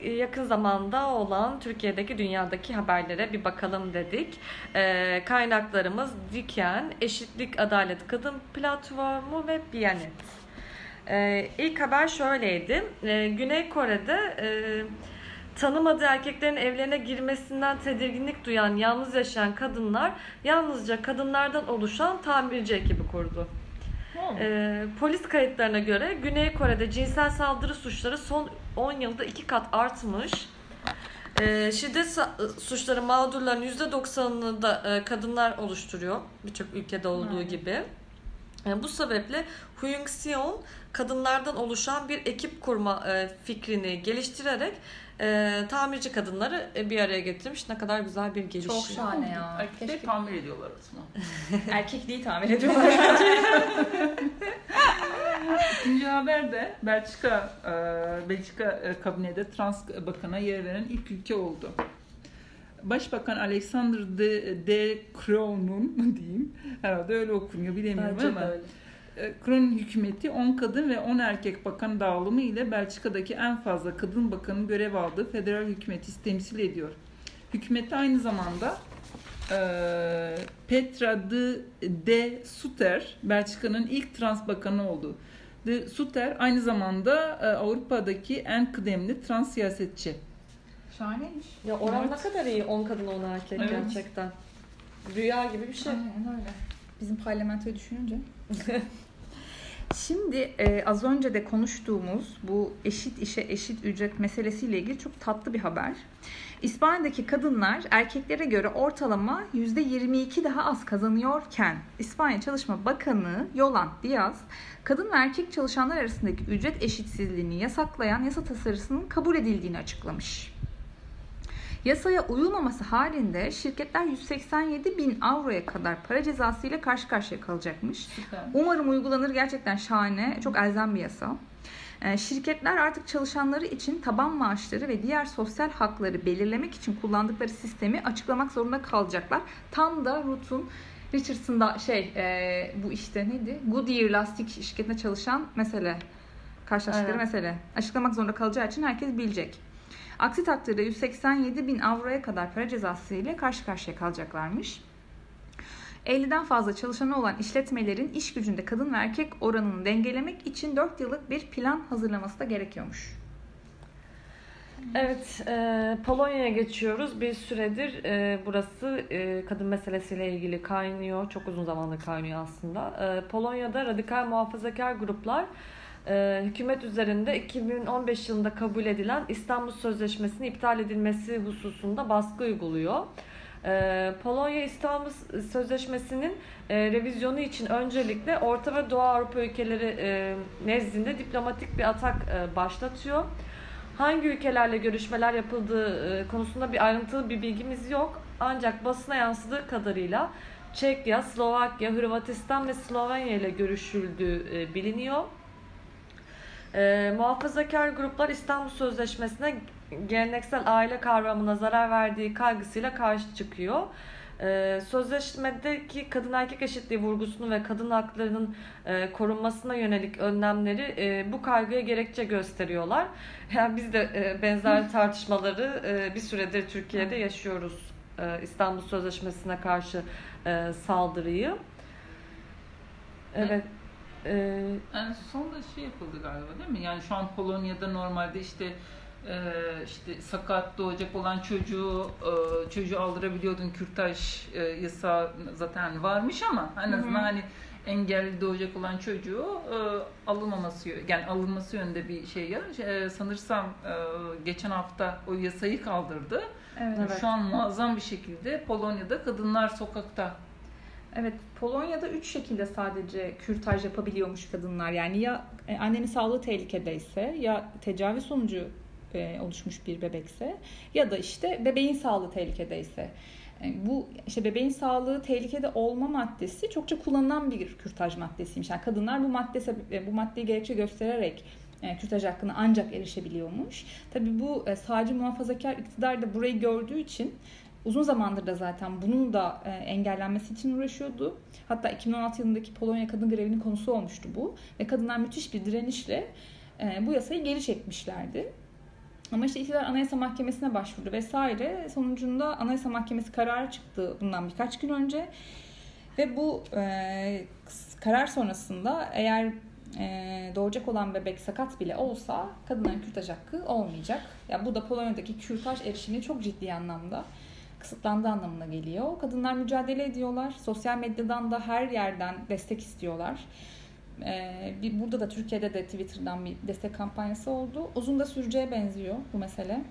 e, yakın zamanda olan Türkiye'deki dünyadaki haberlere bir bakalım dedik. E, kaynaklarımız Diken, Eşitlik Adalet Kadın Platformu ve Biyanet. E, ilk haber şöyleydi. E, Güney Kore'de e, tanımadığı erkeklerin evlerine girmesinden tedirginlik duyan, yalnız yaşayan kadınlar yalnızca kadınlardan oluşan tamirci ekibi kurdu. Ee, polis kayıtlarına göre Güney Kore'de cinsel saldırı suçları son 10 yılda iki kat artmış. Ee, şiddet sa- suçları mağdurların %90'ını da e, kadınlar oluşturuyor. Birçok ülkede olduğu gibi. E, bu sebeple Huyung Sion kadınlardan oluşan bir ekip kurma e, fikrini geliştirerek e, tamirci kadınları e, bir araya getirmiş. Ne kadar güzel bir gelişim. Çok şahane ya. Erkekleri Keşke tamir ediyorlar aslında. *laughs* erkekliği tamir ediyorlar. *laughs* İkinci haber de Belçika, e, Belçika e, kabinede trans bakana yer veren ilk ülke oldu. Başbakan Alexander de, de Croo'nun *laughs* diyeyim herhalde öyle okunuyor bilemiyorum Bence de ama öyle. E, Kroon hükümeti 10 kadın ve 10 erkek bakan dağılımı ile Belçika'daki en fazla kadın bakanın görev aldığı federal hükümeti temsil ediyor. Hükümette aynı zamanda e, Petra de, de Sutter Belçika'nın ilk trans bakanı oldu. De Sutter aynı zamanda e, Avrupa'daki en kıdemli trans siyasetçi. Şahaneymiş. Ya oran Evet. ne kadar iyi 10 kadın 10 erkek Evet. gerçekten. Rüya gibi bir şey. Aynen öyle. Bizim parlamentoyu düşününce. *laughs* Şimdi e, az önce de konuştuğumuz bu eşit işe eşit ücret meselesiyle ilgili çok tatlı bir haber. İspanya'daki kadınlar erkeklere göre ortalama %22 daha az kazanıyorken İspanya Çalışma Bakanı Yolan Diaz kadın ve erkek çalışanlar arasındaki ücret eşitsizliğini yasaklayan yasa tasarısının kabul edildiğini açıklamış. Yasaya uyulmaması halinde şirketler 187 bin avroya kadar para cezası ile karşı karşıya kalacakmış. Süper. Umarım uygulanır gerçekten şahane, çok elzem bir yasa. Ee, Şirketler artık çalışanları için taban maaşları ve diğer sosyal hakları belirlemek için kullandıkları sistemi açıklamak zorunda kalacaklar. Tam da Ruth'un Richardson'da şey e, bu işte neydi? Goodyear lastik şirketinde çalışan mesele. Karşılaştıkları Evet. mesele. Açıklamak zorunda kalacağı için herkes bilecek. Aksi takdirde 187 bin avroya kadar para cezası ile karşı karşıya kalacaklarmış. 50'den fazla çalışanı olan işletmelerin iş gücünde kadın ve erkek oranını dengelemek için 4 yıllık bir plan hazırlaması da gerekiyormuş. Evet, e, Polonya'ya geçiyoruz. Bir süredir e, burası e, kadın meselesiyle ilgili kaynıyor. Çok uzun zamandır kaynıyor aslında. E, Polonya'da radikal muhafazakar gruplar e, hükümet üzerinde 2015 yılında kabul edilen İstanbul Sözleşmesi'nin iptal edilmesi hususunda baskı uyguluyor. E, Polonya İstanbul Sözleşmesi'nin e, revizyonu için öncelikle Orta ve Doğu Avrupa ülkeleri nezdinde diplomatik bir atak başlatıyor. Hangi ülkelerle görüşmeler yapıldığı konusunda bir ayrıntılı bir bilgimiz yok. Ancak basına yansıdığı kadarıyla Çekya, Slovakya, Hırvatistan ve Slovenya ile görüşüldüğü biliniyor. E, muhafazakar gruplar İstanbul Sözleşmesi'ne geleneksel aile kavramına zarar verdiği kaygısıyla karşı çıkıyor. E, sözleşmedeki kadın erkek eşitliği vurgusunu ve kadın haklarının e, korunmasına yönelik önlemleri e, bu kaygıya gerekçe gösteriyorlar. *laughs* Yani biz de e, benzer tartışmaları e, bir süredir Türkiye'de yaşıyoruz. E, İstanbul Sözleşmesi'ne karşı e, saldırıyı. Evet. E, Yani son da şey yapıldı galiba değil mi? Yani şu an Polonya'da normalde işte e, işte sakat doğacak olan çocuğu e, çocuğu aldırabiliyordun kürtaj e, yasağı zaten varmış ama en azından hani engelli doğacak olan çocuğu e, alınmaması yani alınması yönünde bir şey ya E, sanırsam e, geçen hafta o yasayı kaldırdı. Evet. Evet. Şu an muazzam bir şekilde Polonya'da kadınlar sokakta. Evet, Polonya'da üç şekilde sadece kürtaj yapabiliyormuş kadınlar. Yani ya e, annenin sağlığı tehlikedeyse, ya tecavüz sonucu e, oluşmuş bir bebekse ya da işte bebeğin sağlığı tehlikedeyse. E, Bu işte bebeğin sağlığı tehlikede olma maddesi çokça kullanılan bir kürtaj maddesiymiş. Yani kadınlar bu madde bu maddeyi gerekçe göstererek kürtaj hakkına ancak erişebiliyormuş. Tabii bu e, sağcı muhafazakar iktidar da burayı gördüğü için uzun zamandır da zaten bunun da e, engellenmesi için uğraşıyordu. Hatta 2016 yılındaki Polonya kadın grevinin konusu olmuştu bu. Ve kadınlar müthiş bir direnişle e, bu yasayı geri çekmişlerdi. Ama işte iktidar Anayasa Mahkemesi'ne başvurdu vesaire. Sonucunda Anayasa Mahkemesi kararı çıktı bundan birkaç gün önce. Ve bu e, karar sonrasında eğer e, doğacak olan bebek sakat bile olsa kadınların kürtaj hakkı olmayacak. Ya bu da Polonya'daki kürtaj erişimini çok ciddi anlamda kısıtlandığı anlamına geliyor. Kadınlar mücadele ediyorlar. Sosyal medyadan da her yerden destek istiyorlar. Ee, bir, burada da Türkiye'de de Twitter'dan bir destek kampanyası oldu. Uzun da süreceğe benziyor bu mesele.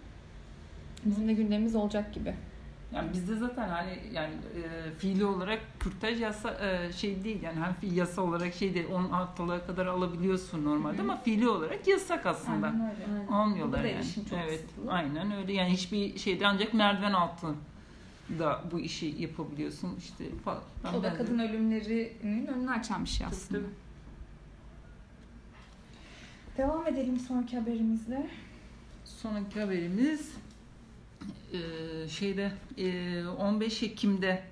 Bizim de gündemimiz olacak gibi. Yani bizde zaten hani yani e, fiili olarak kürtaj yasa e, şey değil yani hem fiil yasa olarak şey değil 10 haftalığa kadar alabiliyorsun normalde ama fiili olarak yasak aslında. Aynen öyle. Almıyorlar yani. çok evet, kısıtlı. aynen öyle. Yani hiçbir şeyde ancak merdiven altı da bu işi yapabiliyorsun işte falan. O da Ben de- kadın ölümlerinin önünü açan bir şey aslında. Tabii, Devam edelim sonraki haberimizle. Sonraki haberimiz şeyde e, 15 Ekim'de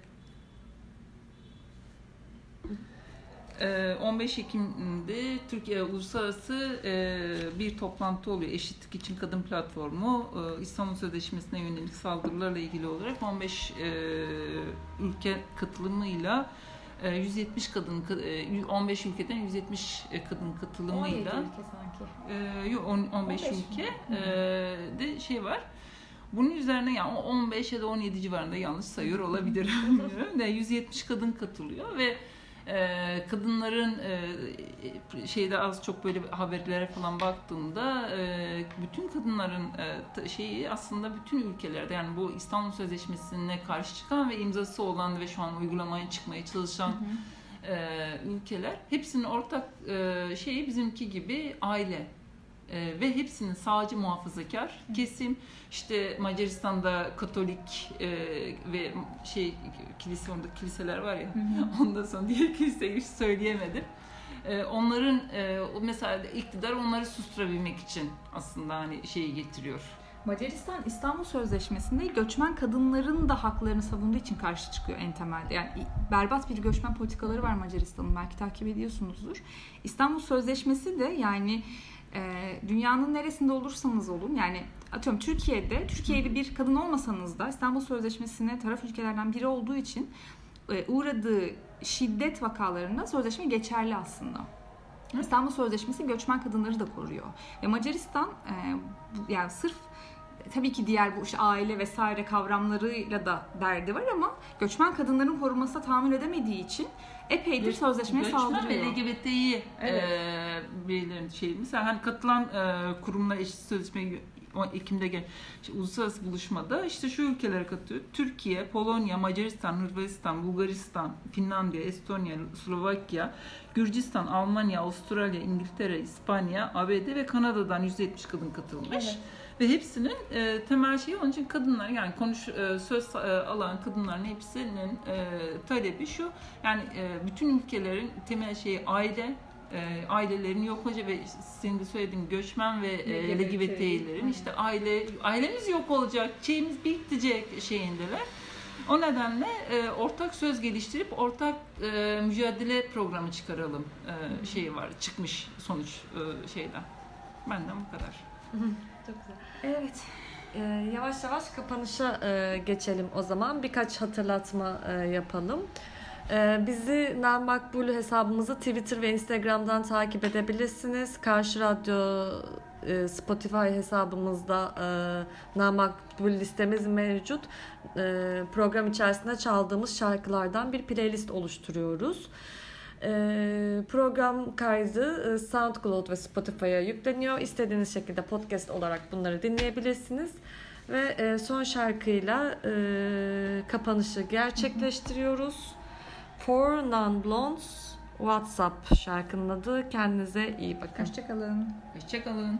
15 Ekim'de Türkiye Uluslararası e, bir toplantı oluyor. Eşitlik için Kadın Platformu e, İstanbul Sözleşmesi'ne yönelik saldırılarla ilgili olarak 15 e, ülke katılımıyla e, 170 kadın e, 15 ülkeden 170 kadın 17 katılımıyla ülke sanki. ee, yok on- 15, 15 mi? ülke ee, de şey var. Bunun üzerine yani o 15 ya da 17 civarında yanlış sayıyor da 170 *laughs* kadın katılıyor ve e, kadınların e, şeyde az çok böyle haberlere falan baktığımda e, bütün kadınların e, şeyi aslında bütün ülkelerde yani bu İstanbul Sözleşmesi'ne karşı çıkan ve imzası olan ve şu an uygulamaya çıkmaya çalışan e, ülkeler hepsinin ortak e, şeyi bizimki gibi aile E, ve hepsinin sağcı muhafazakar kesim işte Macaristan'da Katolik e, ve şey kilise orada kiliseler var ya *laughs* ondan sonra diğer kiliseyi hiç söyleyemedim. E, onların e, mesela iktidar onları susturabilmek için aslında hani şeyi getiriyor. Macaristan İstanbul Sözleşmesi'nde göçmen kadınların da haklarını savunduğu için karşı çıkıyor en temelde. Yani berbat bir göçmen politikaları var Macaristan'ın belki takip ediyorsunuzdur. İstanbul Sözleşmesi de yani e, dünyanın neresinde olursanız olun yani atıyorum Türkiye'de Türkiye'li bir kadın olmasanız da İstanbul Sözleşmesi'ne taraf ülkelerden biri olduğu için e, uğradığı şiddet vakalarında sözleşme geçerli aslında. İstanbul Sözleşmesi göçmen kadınları da koruyor. Ve Macaristan e, bu- yani sırf tabii ki diğer bu işte aile vesaire kavramlarıyla da derdi var ama göçmen kadınların korunmasına tahammül edemediği için epeydir sözleşmeye Göçmen ve saldırıyor. LGBT'yi Evet. e, bireylerin şeyi. Mesela hani katılan e, kurumlar eşit sözleşmeyi o Ekim'de gel işte uluslararası buluşmada işte şu ülkelere katılıyor. Türkiye, Polonya, Macaristan, Hırvatistan, Bulgaristan, Finlandiya, Estonya, Slovakya, Gürcistan, Almanya, Avustralya, İngiltere, İspanya, ABD ve Kanada'dan 170 kadın katılmış. Evet. Ve hepsinin e, temel şeyi onun için kadınlar yani konuş e, söz e, alan kadınların hepsinin e, talebi şu yani e, bütün ülkelerin temel şeyi aile e, ailelerin yok hoca ve senin de söylediğin göçmen ve e, LGBT. LGBT'lerin işte aile ailemiz yok olacak şeyimiz bitecek şeyindeler. O nedenle e, ortak söz geliştirip ortak e, mücadele programı çıkaralım e, şeyi var çıkmış sonuç e, şeyden. Benden bu kadar. Çok güzel. Evet. Ee, yavaş yavaş kapanışa e, geçelim o zaman. Birkaç hatırlatma e, yapalım. Ee, bizi Namakbul hesabımızı Twitter ve Instagram'dan takip edebilirsiniz. Karşı Radyo e, Spotify hesabımızda e, Namakbul listemiz mevcut. E, program içerisinde çaldığımız şarkılardan bir playlist oluşturuyoruz. E, program kaydı e, SoundCloud ve Spotify'a yükleniyor. İstediğiniz şekilde podcast olarak bunları dinleyebilirsiniz. Ve e, son şarkıyla e, kapanışı gerçekleştiriyoruz. For Non Blondes WhatsApp şarkının adı. Kendinize iyi bakın. Hoşçakalın. Hoşçakalın.